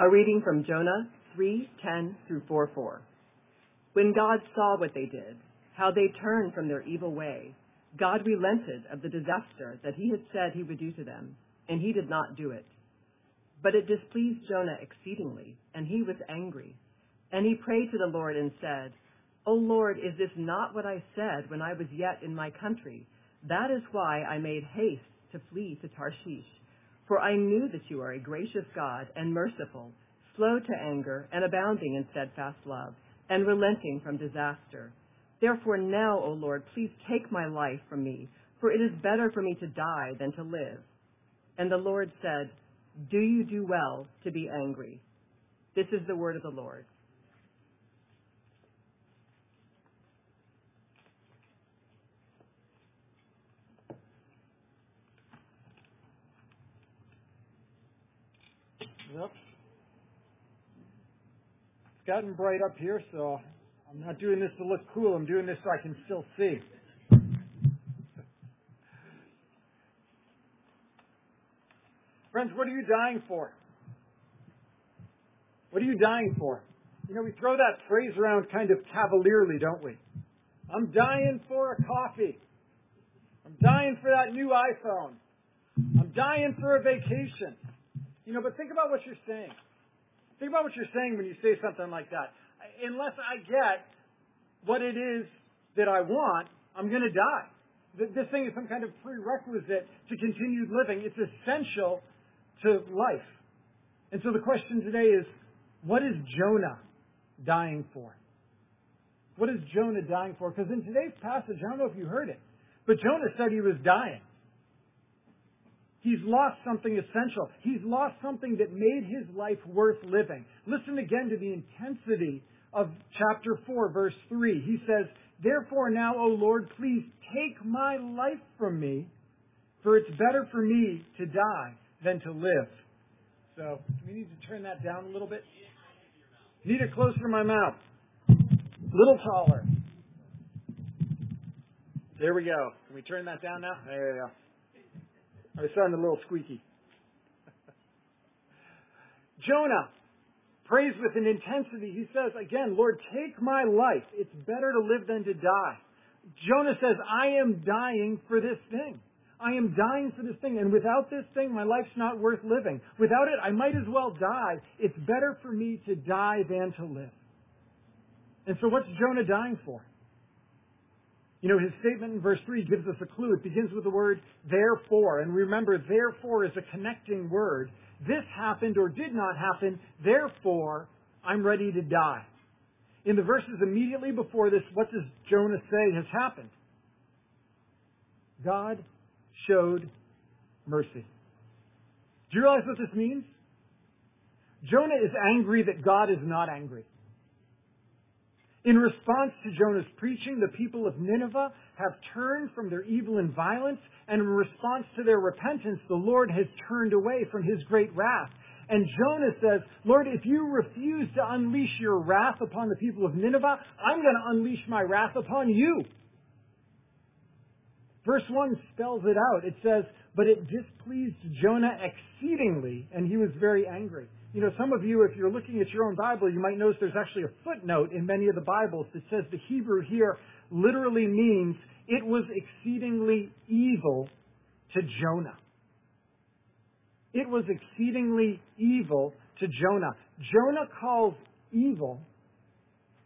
A reading from Jonah 3:10 through 4:4. When God saw what they did, how they turned from their evil way, God relented of the disaster that he had said he would do to them, and he did not do it. But it displeased Jonah exceedingly, and he was angry. And he prayed to the Lord and said, O Lord, is this not what I said when I was yet in my country? That is why I made haste to flee to Tarshish. For I knew that you are a gracious God and merciful, slow to anger and abounding in steadfast love, and relenting from disaster. Therefore now, O Lord, please take my life from me, for it is better for me to die than to live. And the Lord said, Do you do well to be angry? This is the word of the Lord. It's gotten bright up here, so I'm not doing this to look cool. I'm doing this so I can still see. Friends, what are you dying for? What are you dying for? You know, we throw that phrase around kind of cavalierly, don't we? I'm dying for a coffee. I'm dying for that new iPhone. I'm dying for a vacation. You know, but think about what you're saying. Think about what you're saying when you say something like that. Unless I get what it is that I want, I'm going to die. This thing is some kind of prerequisite to continued living. It's essential to life. And so the question today is, what is Jonah dying for? What is Jonah dying for? Because in today's passage, I don't know if you heard it, but Jonah said he was dying. He's lost something essential. He's lost something that made his life worth living. Listen again to the intensity of chapter 4, verse 3. He says, Therefore now, O Lord, please take my life from me, for it's better for me to die than to live. So, we need to turn that down a little bit. Need it closer to my mouth. A little taller. There we go. Can we turn that down now? There we go. I sounding a little squeaky. Jonah prays with an intensity. He says, again, Lord, take my life. It's better to live than to die. Jonah says, I am dying for this thing. I am dying for this thing, and without this thing, my life's not worth living. Without it, I might as well die. It's better for me to die than to live. And so what's Jonah dying for? You know, his statement in verse 3 gives us a clue. It begins with the word therefore. And remember, therefore is a connecting word. This happened or did not happen, therefore I'm ready to die. In the verses immediately before this, what does Jonah say has happened? God showed mercy. Do you realize what this means? Jonah is angry that God is not angry. In response to Jonah's preaching, the people of Nineveh have turned from their evil and violence, and in response to their repentance, the Lord has turned away from his great wrath. And Jonah says, Lord, if you refuse to unleash your wrath upon the people of Nineveh, I'm going to unleash my wrath upon you. Verse 1 spells it out. It says, But it displeased Jonah exceedingly, and he was very angry. You know, some of you, if you're looking at your own Bible, you might notice there's actually a footnote in many of the Bibles that says the Hebrew here literally means it was exceedingly evil to Jonah. It was exceedingly evil to Jonah. Jonah calls evil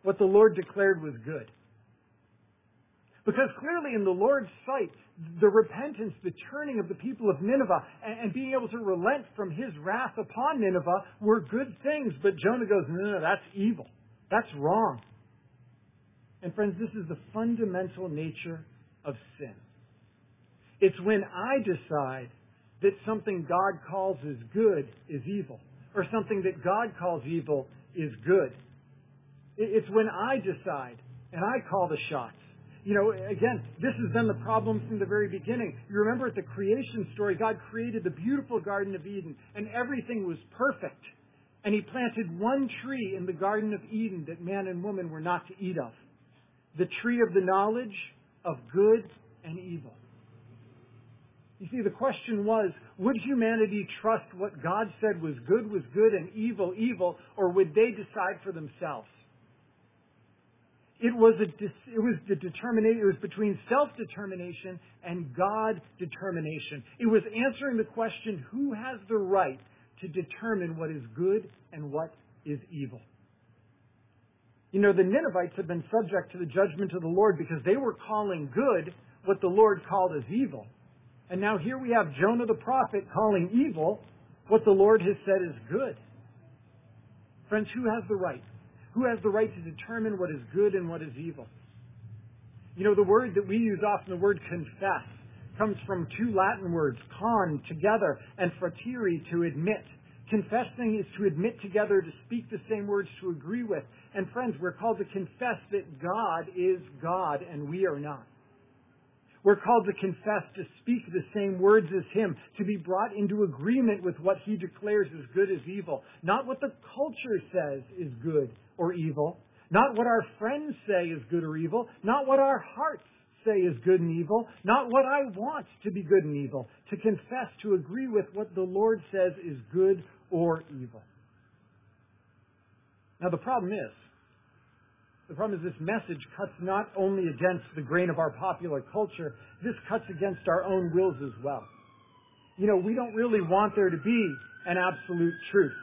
what the Lord declared was good. Because clearly in the Lord's sight, the repentance, the turning of the people of Nineveh, and, being able to relent from his wrath upon Nineveh were good things. But Jonah goes, no, no, no, that's evil. That's wrong. And friends, this is the fundamental nature of sin. It's when I decide that something God calls as good is evil, or something that God calls evil is good. It's when I decide and I call the shots you know, again, this has been the problem from the very beginning. You remember at the creation story, God created the beautiful Garden of Eden, and everything was perfect. And He planted one tree in the Garden of Eden that man and woman were not to eat of the tree of the knowledge of good and evil. You see, the question was, would humanity trust what God said was good was good and evil evil, or would they decide for themselves? It was a, it was the determination, it was between self-determination and God determination. It was answering the question, who has the right to determine what is good and what is evil? You know, the Ninevites had been subject to the judgment of the Lord because they were calling good what the Lord called as evil. And now here we have Jonah the prophet calling evil what the Lord has said is good. Friends, who has the right? Who has the right to determine what is good and what is evil? You know, the word that we use often, the word confess, comes from two Latin words, con, together, and fratiri, to admit. Confessing is to admit together, to speak the same words, to agree with. And friends, we're called to confess that God is God and we are not. We're called to confess, to speak the same words as Him, to be brought into agreement with what He declares is good as evil. Not what the culture says is good or evil. Not what our friends say is good or evil. Not what our hearts say is good and evil. Not what I want to be good and evil. To confess, to agree with what the Lord says is good or evil. Now the problem is, the problem is this message cuts not only against the grain of our popular culture, this cuts against our own wills as well. You know, we don't really want there to be an absolute truth.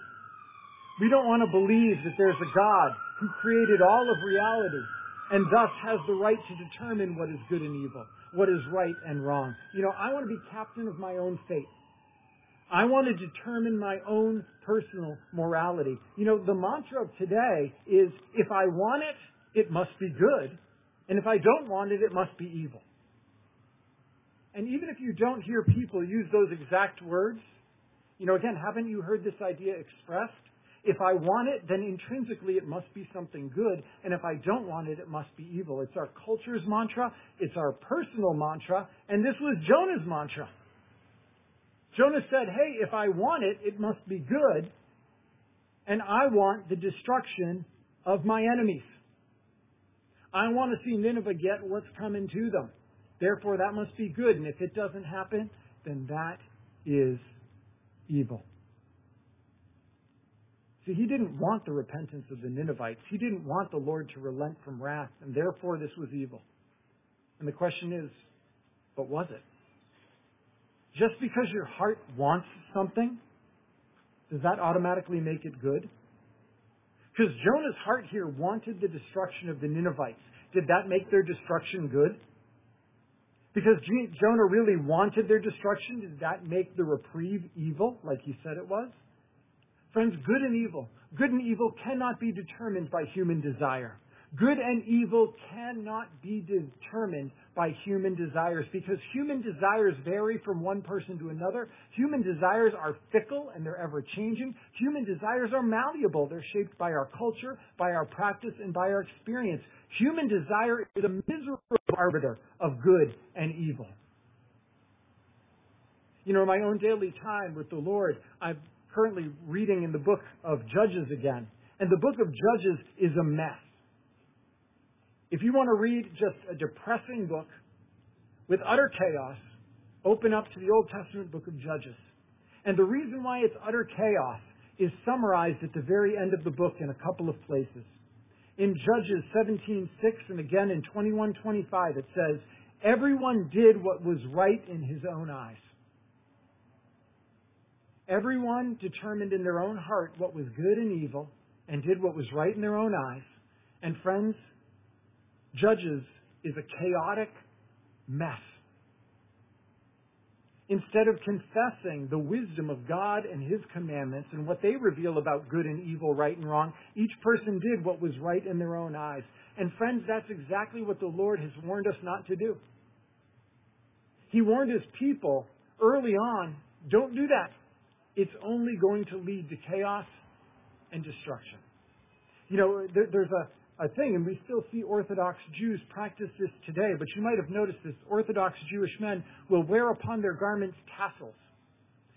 We don't want to believe that there's a God who created all of reality and thus has the right to determine what is good and evil, what is right and wrong. You know, I want to be captain of my own fate. I want to determine my own personal morality. You know, the mantra of today is if I want it, it must be good. And if I don't want it, it must be evil. And even if you don't hear people use those exact words, you know, again, haven't you heard this idea expressed? If I want it, then intrinsically it must be something good, and if I don't want it, it must be evil. It's our culture's mantra, it's our personal mantra, and this was Jonah's mantra. Jonah said, Hey, if I want it, it must be good, and I want the destruction of my enemies. I want to see Nineveh get what's coming to them. Therefore, that must be good. And if it doesn't happen, then that is evil. See, he didn't want the repentance of the Ninevites. He didn't want the Lord to relent from wrath, and therefore this was evil. And the question is, but was it? Just because your heart wants something, does that automatically make it good? Because Jonah's heart here wanted the destruction of the Ninevites. Did that make their destruction good? Because Jonah really wanted their destruction, did that make the reprieve evil, like he said it was? Friends, good and evil, good and evil cannot be determined by human desire. Good and evil cannot be determined by human desires because human desires vary from one person to another. Human desires are fickle and they're ever changing. Human desires are malleable. They're shaped by our culture, by our practice, and by our experience. Human desire is a miserable arbiter of good and evil. You know, in my own daily time with the Lord, I'm currently reading in the book of Judges again. And the book of Judges is a mess. If you want to read just a depressing book with utter chaos, open up to the Old Testament book of Judges. And the reason why it's utter chaos is summarized at the very end of the book in a couple of places. In Judges 17:6 and again in 21:25 it says, "Everyone did what was right in his own eyes." Everyone determined in their own heart what was good and evil and did what was right in their own eyes. And friends, Judges is a chaotic mess. Instead of confessing the wisdom of God and His commandments and what they reveal about good and evil, right and wrong, each person did what was right in their own eyes. And friends, that's exactly what the Lord has warned us not to do. He warned His people early on, don't do that. It's only going to lead to chaos and destruction. You know, there, there's a, a thing, and we still see Orthodox Jews practice this today, but you might have noticed this. Orthodox Jewish men will wear upon their garments tassels.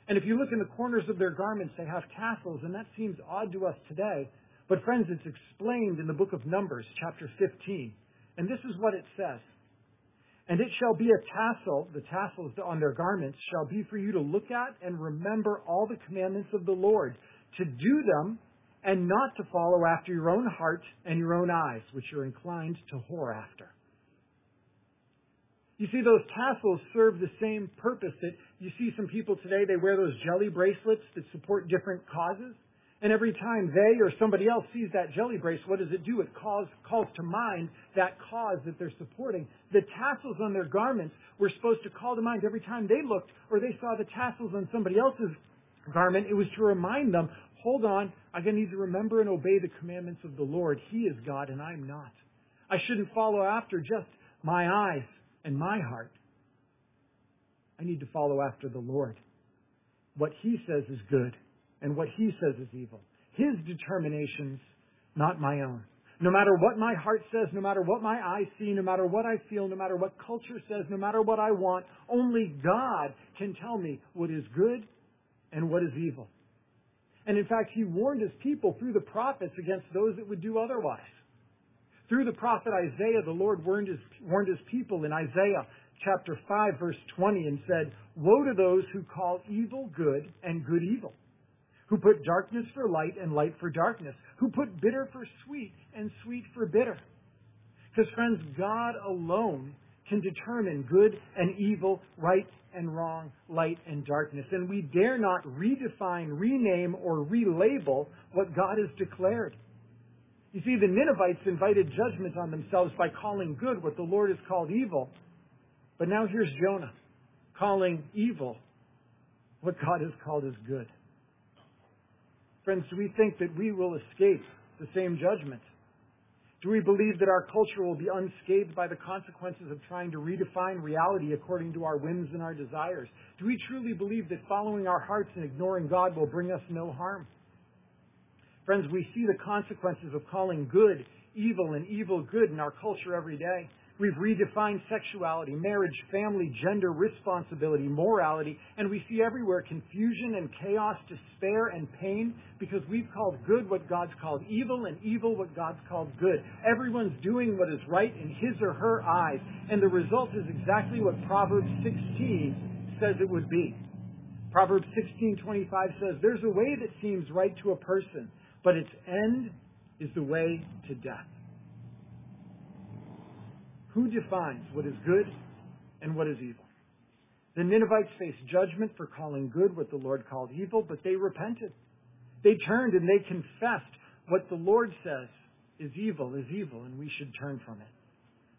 And if you look in the corners of their garments, they have tassels, and that seems odd to us today. But friends, it's explained in the book of Numbers, chapter 15. And this is what it says. And it shall be a tassel, the tassels on their garments shall be for you to look at and remember all the commandments of the Lord, to do them and not to follow after your own heart and your own eyes, which you're inclined to whore after. You see, those tassels serve the same purpose that you see some people today, they wear those jelly bracelets that support different causes. And every time they or somebody else sees that jelly bracelet, what does it do? It calls, calls to mind that cause that they're supporting. The tassels on their garments were supposed to call to mind every time they looked or they saw the tassels on somebody else's garment. It was to remind them, hold on, I'm going to need to remember and obey the commandments of the Lord. He is God and I'm not. I shouldn't follow after just my eyes and my heart. I need to follow after the Lord. What He says is good and what He says is evil. His determinations, not my own. No matter what my heart says, no matter what my eyes see, no matter what I feel, no matter what culture says, no matter what I want, only God can tell me what is good and what is evil. And in fact, He warned His people through the prophets against those that would do otherwise. Through the prophet Isaiah, the Lord warned his, warned his people in Isaiah chapter 5 verse 20 and said, Woe to those who call evil good and good evil, who put darkness for light and light for darkness, who put bitter for sweet and sweet for bitter. Because friends, God alone can determine good and evil, right and wrong, light and darkness. And we dare not redefine, rename, or relabel what God has declared. You see, the Ninevites invited judgment on themselves by calling good what the Lord has called evil. But now here's Jonah calling evil what God has called as good. Friends, do we think that we will escape the same judgment? Do we believe that our culture will be unscathed by the consequences of trying to redefine reality according to our whims and our desires? Do we truly believe that following our hearts and ignoring God will bring us no harm? Friends, we see the consequences of calling good evil and evil good in our culture every day. We've redefined sexuality, marriage, family, gender, responsibility, morality, and we see everywhere confusion and chaos, despair and pain because we've called good what God's called evil and evil what God's called good. Everyone's doing what is right in his or her eyes, and the result is exactly what Proverbs 16 says it would be. Proverbs 16:25 says, "There's a way that seems right to a person, but its end is the way to death. Who defines what is good and what is evil? The Ninevites faced judgment for calling good what the Lord called evil, but they repented. They turned and they confessed what the Lord says is evil is evil, and we should turn from it.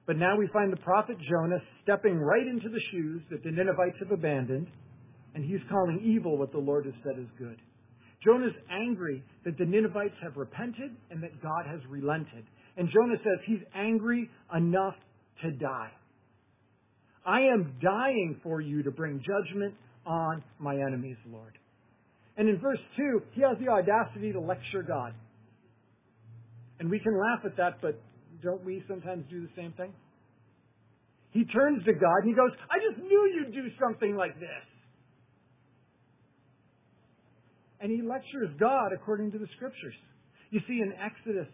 But now we find the prophet Jonah stepping right into the shoes that the Ninevites have abandoned, and he's calling evil what the Lord has said is good. Jonah's angry that the Ninevites have repented and that God has relented. And Jonah says he's angry enough to die. I am dying for you to bring judgment on my enemies, Lord. And in verse 2, he has the audacity to lecture God. And we can laugh at that, but don't we sometimes do the same thing? He turns to God and he goes, I just knew you'd do something like this and he lectures God according to the scriptures. You see, in Exodus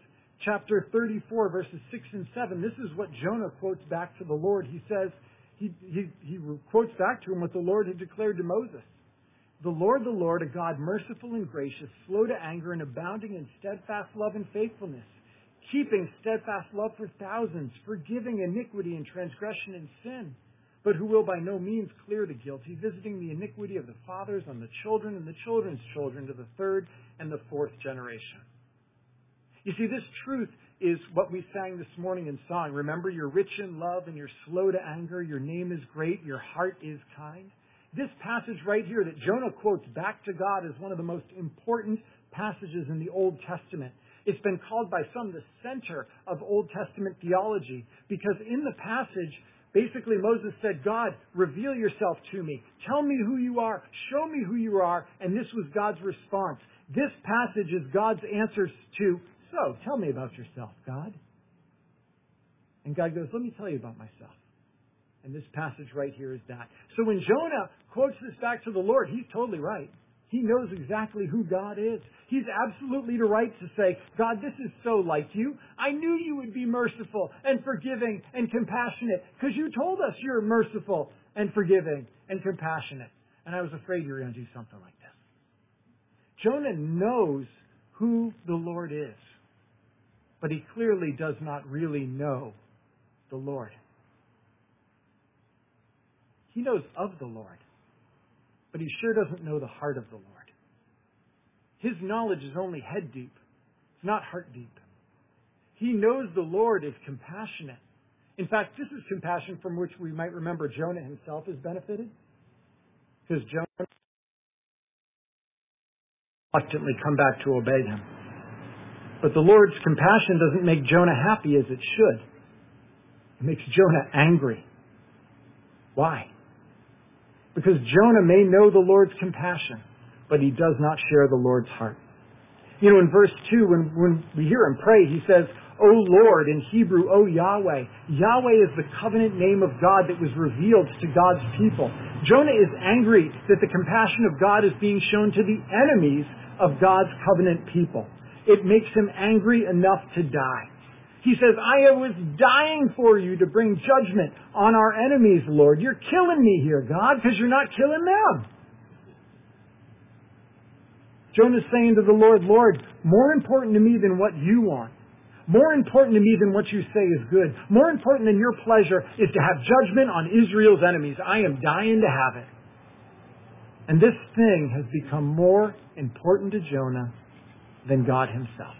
chapter 34, verses 6 and 7, this is what Jonah quotes back to the Lord. He says, he, he, he quotes back to him what the Lord had declared to Moses. The Lord, the Lord, a God merciful and gracious, slow to anger and abounding in steadfast love and faithfulness, keeping steadfast love for thousands, forgiving iniquity and transgression and sin but who will by no means clear the guilty, visiting the iniquity of the fathers on the children and the children's children to the third and the fourth generation. You see, this truth is what we sang this morning in song. Remember, you're rich in love and you're slow to anger. Your name is great. Your heart is kind. This passage right here that Jonah quotes back to God is one of the most important passages in the Old Testament. It's been called by some the center of Old Testament theology because in the passage, Basically, Moses said, God, reveal yourself to me. Tell me who you are. Show me who you are. And this was God's response. This passage is God's answers to, so, tell me about yourself, God. And God goes, let me tell you about myself. And this passage right here is that. So when Jonah quotes this back to the Lord, he's totally right. He knows exactly who God is. He's absolutely right to say, God, this is so like you. I knew you would be merciful and forgiving and compassionate because you told us you're merciful and forgiving and compassionate. And I was afraid you were going to do something like this. Jonah knows who the Lord is, but he clearly does not really know the Lord. He knows of the Lord, but he sure doesn't know the heart of the Lord. His knowledge is only head deep, it's not heart deep. He knows the Lord is compassionate. In fact, this is compassion from which we might remember Jonah himself has benefited. Because Jonah reluctantly come back to obey him. But the Lord's compassion doesn't make Jonah happy as it should. It makes Jonah angry. Why? Because Jonah may know the Lord's compassion, but he does not share the Lord's heart. You know, in verse 2, when, when we hear him pray, he says, O Lord, in Hebrew, O Yahweh. Yahweh is the covenant name of God that was revealed to God's people. Jonah is angry that the compassion of God is being shown to the enemies of God's covenant people. It makes him angry enough to die. He says, I was dying for you to bring judgment on our enemies, Lord. You're killing me here, God, because you're not killing them. Jonah's saying to the Lord, Lord, more important to me than what you want, more important to me than what you say is good, more important than your pleasure is to have judgment on Israel's enemies. I am dying to have it. And this thing has become more important to Jonah than God himself.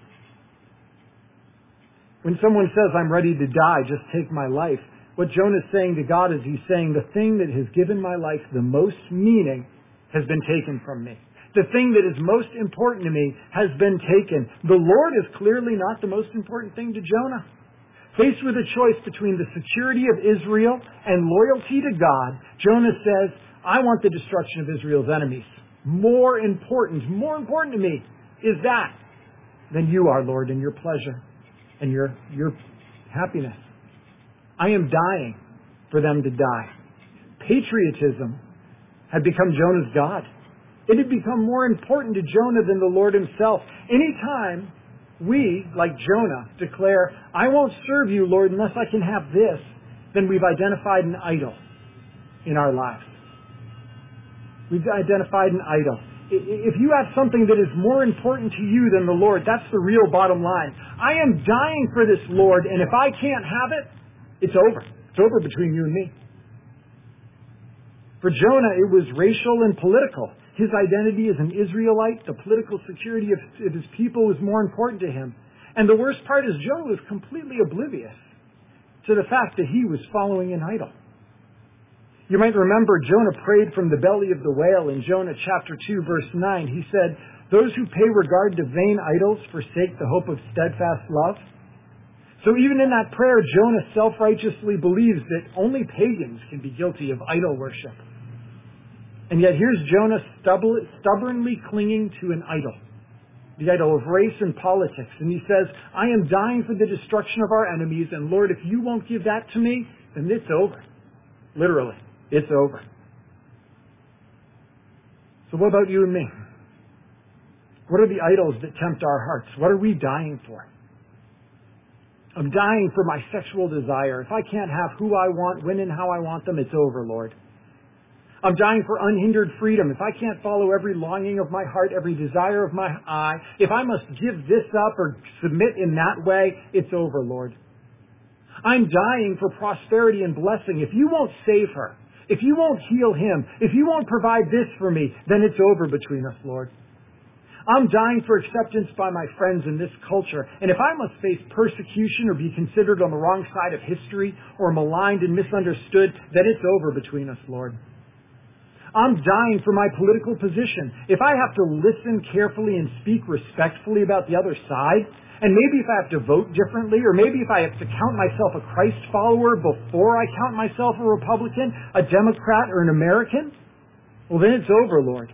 When someone says, I'm ready to die, just take my life, what Jonah is saying to God is he's saying, the thing that has given my life the most meaning has been taken from me. The thing that is most important to me has been taken. The Lord is clearly not the most important thing to Jonah. Faced with a choice between the security of Israel and loyalty to God, Jonah says, I want the destruction of Israel's enemies. More important, more important to me is that than you are, Lord, in your pleasure and your, your happiness. I am dying for them to die. Patriotism had become Jonah's God. It had become more important to Jonah than the Lord himself. Anytime we, like Jonah, declare, I won't serve you, Lord, unless I can have this, then we've identified an idol in our lives. We've identified an idol if you have something that is more important to you than the Lord, that's the real bottom line. I am dying for this Lord, and if I can't have it, it's over. It's over between you and me. For Jonah, it was racial and political. His identity as an Israelite, the political security of, his people was more important to him. And the worst part is Jonah was completely oblivious to the fact that he was following an idol. You might remember Jonah prayed from the belly of the whale in Jonah chapter 2 verse 9. He said, those who pay regard to vain idols forsake the hope of steadfast love. So even in that prayer, Jonah self-righteously believes that only pagans can be guilty of idol worship. And yet here's Jonah stubbornly clinging to an idol. The idol of race and politics. And he says, I am dying for the destruction of our enemies, and Lord, if you won't give that to me, then it's over. Literally. It's over. So what about you and me? What are the idols that tempt our hearts? What are we dying for? I'm dying for my sexual desire. If I can't have who I want, when and how I want them, it's over, Lord. I'm dying for unhindered freedom. If I can't follow every longing of my heart, every desire of my eye, if I must give this up or submit in that way, it's over, Lord. I'm dying for prosperity and blessing. If you won't save her, if you won't heal him, if you won't provide this for me, then it's over between us, Lord. I'm dying for acceptance by my friends in this culture, and if I must face persecution or be considered on the wrong side of history or maligned and misunderstood, then it's over between us, Lord. I'm dying for my political position. If I have to listen carefully and speak respectfully about the other side, and maybe if I have to vote differently, or maybe if I have to count myself a Christ follower before I count myself a Republican, a Democrat, or an American, well then it's over, Lord.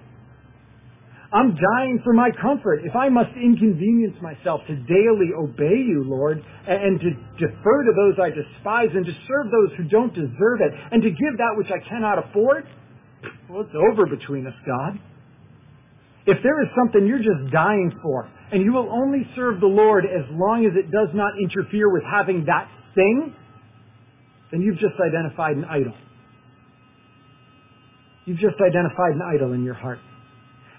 I'm dying for my comfort. If I must inconvenience myself to daily obey you, Lord, and to defer to those I despise, and to serve those who don't deserve it, and to give that which I cannot afford, well, it's over between us, God. if there is something you're just dying for, and you will only serve the Lord as long as it does not interfere with having that thing, then you've just identified an idol. You've just identified an idol in your heart.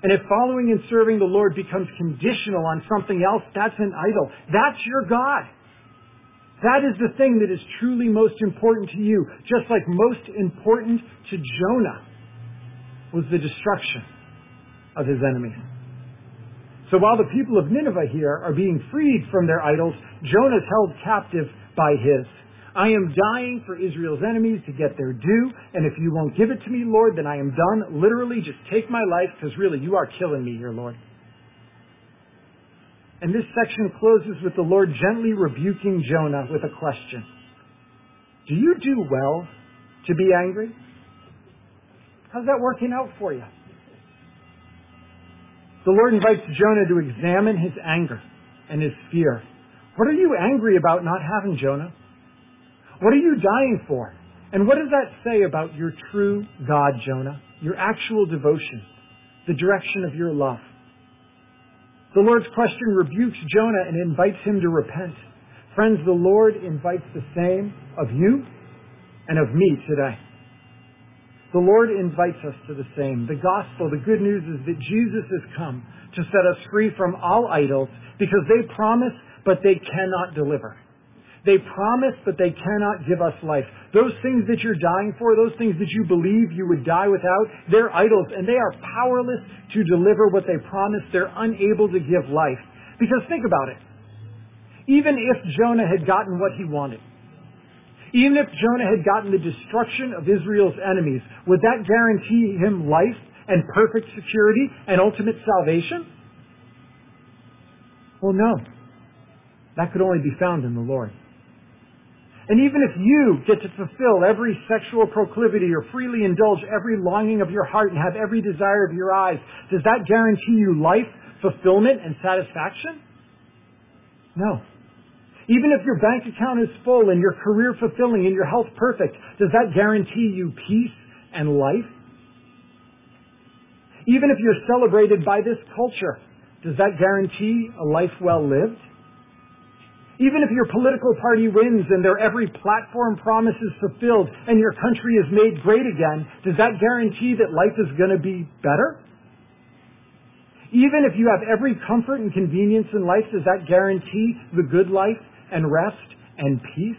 And if following and serving the Lord becomes conditional on something else, that's an idol. That's your God. That is the thing that is truly most important to you, just like most important to Jonah was the destruction of his enemies. So while the people of Nineveh here are being freed from their idols, Jonah is held captive by his. I am dying for Israel's enemies to get their due, and if you won't give it to me, Lord, then I am done. Literally, just take my life, because really, you are killing me here, Lord. And this section closes with the Lord gently rebuking Jonah with a question. Do you do well to be angry? How's that working out for you? The Lord invites Jonah to examine his anger and his fear. What are you angry about not having, Jonah? What are you dying for? And what does that say about your true God, Jonah? Your actual devotion, the direction of your love. The Lord's question rebukes Jonah and invites him to repent. Friends, the Lord invites the same of you and of me today. The Lord invites us to the same. The gospel, the good news is that Jesus has come to set us free from all idols because they promise but they cannot deliver. They promise but they cannot give us life. Those things that you're dying for, those things that you believe you would die without, they're idols and they are powerless to deliver what they promise. They're unable to give life. Because think about it. Even if Jonah had gotten what he wanted, even if Jonah had gotten the destruction of Israel's enemies, would that guarantee him life and perfect security and ultimate salvation? Well, no. That could only be found in the Lord. And even if you get to fulfill every sexual proclivity or freely indulge every longing of your heart and have every desire of your eyes, does that guarantee you life, fulfillment, and satisfaction? No. Even if your bank account is full and your career fulfilling and your health perfect, does that guarantee you peace and life? Even if you're celebrated by this culture, does that guarantee a life well lived? Even if your political party wins and their every platform promise is fulfilled and your country is made great again, does that guarantee that life is going to be better? Even if you have every comfort and convenience in life, does that guarantee the good life and rest and peace?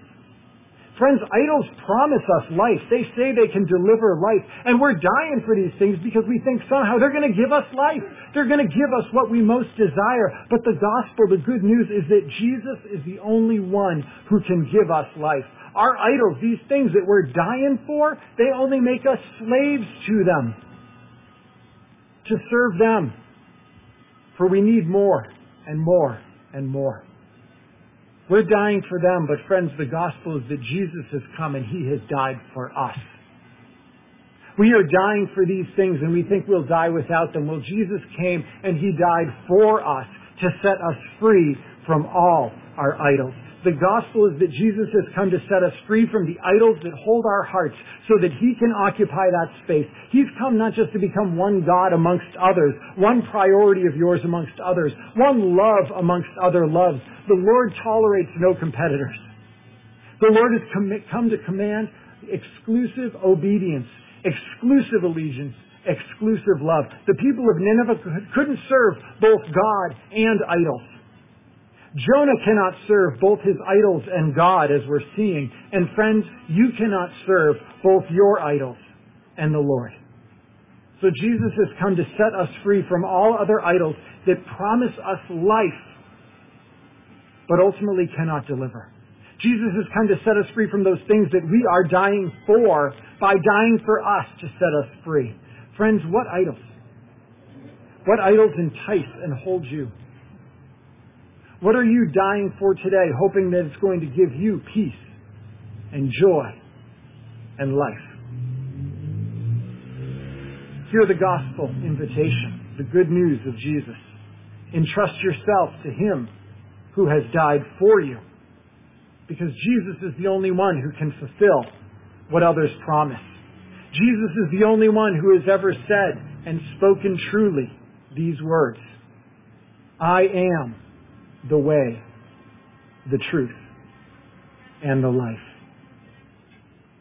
Friends, idols promise us life. They say they can deliver life. And we're dying for these things because we think somehow they're going to give us life. They're going to give us what we most desire. But the gospel, the good news is that Jesus is the only one who can give us life. Our idols, these things that we're dying for, they only make us slaves to them. To serve them. For we need more and more and more. We're dying for them, but friends, the gospel is that Jesus has come and he has died for us. We are dying for these things and we think we'll die without them. Well, Jesus came and he died for us to set us free from all our idols. The gospel is that Jesus has come to set us free from the idols that hold our hearts so that he can occupy that space. He's come not just to become one God amongst others, one priority of yours amongst others, one love amongst other loves. The Lord tolerates no competitors. The Lord has come to command exclusive obedience, exclusive allegiance, exclusive love. The people of Nineveh couldn't serve both God and idols. Jonah cannot serve both his idols and God as we're seeing. And friends, you cannot serve both your idols and the Lord. So Jesus has come to set us free from all other idols that promise us life, but ultimately cannot deliver. Jesus has come to set us free from those things that we are dying for by dying for us to set us free. Friends, what idols? What idols entice and hold you? What are you dying for today, hoping that it's going to give you peace and joy and life? Hear the gospel invitation, the good news of Jesus. Entrust yourself to Him who has died for you. Because Jesus is the only one who can fulfill what others promise. Jesus is the only one who has ever said and spoken truly, these words I am the way, the truth, and the life.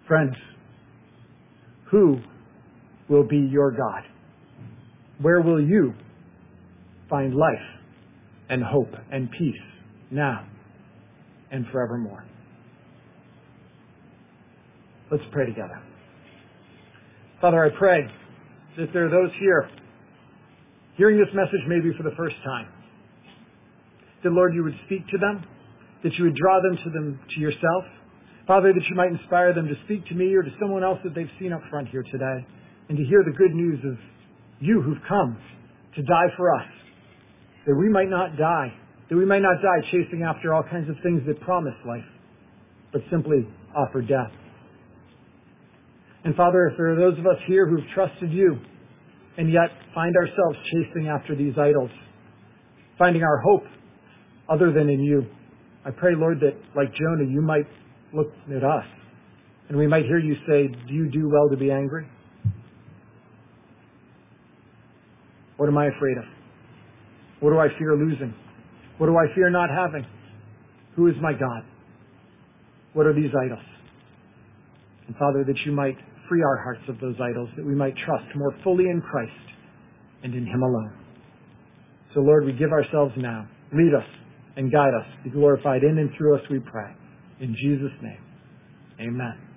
Friends, who will be your God? Where will you find life and hope and peace now and forevermore? Let's pray together. Father, I pray that there are those here hearing this message maybe for the first time. That Lord, you would speak to them, that you would draw them to them to yourself. Father, that you might inspire them to speak to me or to someone else that they've seen up front here today, and to hear the good news of you who've come to die for us, that we might not die, that we might not die chasing after all kinds of things that promise life, but simply offer death. And Father, if there are those of us here who've trusted you and yet find ourselves chasing after these idols, finding our hope other than in you, I pray, Lord, that like Jonah, you might look at us and we might hear you say, Do you do well to be angry? What am I afraid of? What do I fear losing? What do I fear not having? Who is my God? What are these idols? And Father, that you might free our hearts of those idols, that we might trust more fully in Christ and in Him alone. So, Lord, we give ourselves now. Lead us and guide us. Be glorified in and through us, we pray. In Jesus' name, amen.